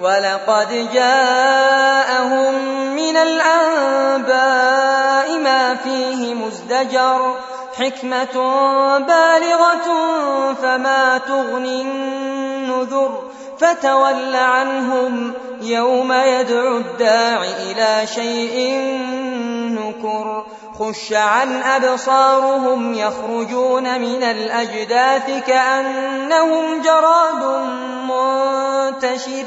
ولقد جاءهم من الأنباء ما فيه مزدجر حكمة بالغة فما تغني النذر فتول عنهم يوم يدعو الداع إلى شيء نكر خش عن أبصارهم يخرجون من الأجداث كأنهم جراد منتشر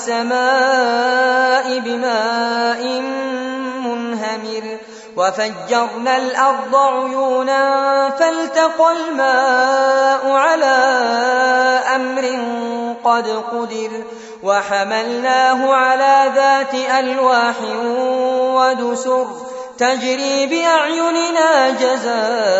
السماء بماء منهمر وفجرنا الأرض عيونا فالتقى الماء على أمر قد قدر وحملناه على ذات ألواح ودسر تجري بأعيننا جزاء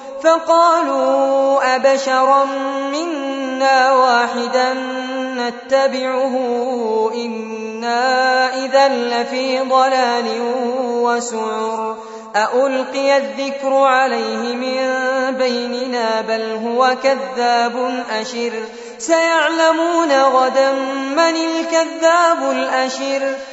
فقالوا أبشرا منا واحدا نتبعه إنا إذا لفي ضلال وسعر. أألقي الذكر عليه من بيننا بل هو كذاب أشر. سيعلمون غدا من الكذاب الأشر.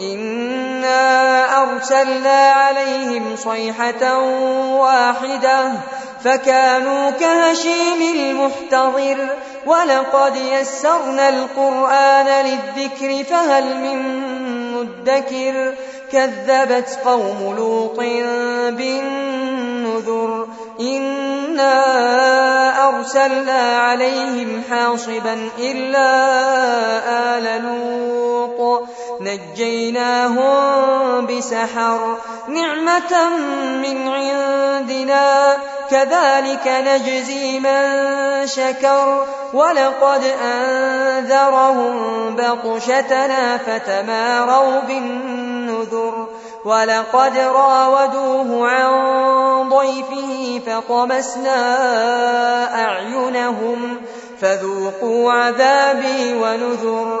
إنا أرسلنا عليهم صيحة واحدة فكانوا كهشيم المحتضر ولقد يسرنا القرآن للذكر فهل من مدكر كذبت قوم لوط بالنذر إنا أرسلنا عليهم حاصبا إلا آل لوط نجيناهم بسحر نعمة من عندنا. كذلك نجزي من شكر ولقد أنذرهم بطشتنا فتماروا بالنذر. ولقد راودوه عن ضيفه فطمسنا أعينهم فذوقوا عذابي ونذر.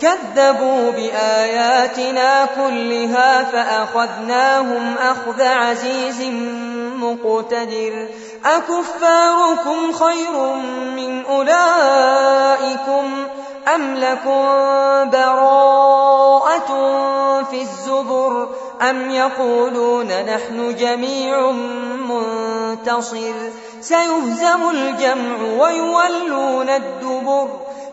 كذبوا بآياتنا كلها فأخذناهم أخذ عزيز مقتدر. أكفاركم خير من أولئكم أم لكم براءة في الزبر أم يقولون نحن جميع منتصر. سيهزم الجمع ويولون الدبر.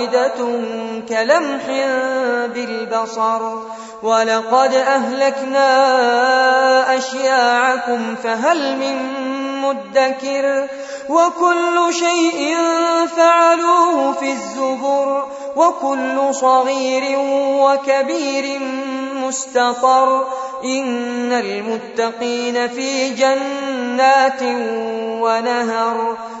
إلا واحدة كلمح بالبصر. ولقد أهلكنا أشياعكم فهل من مدكر؟ وكل شيء فعلوه في الزبر. وكل صغير وكبير مستطر. إن المتقين في جنات ونهر.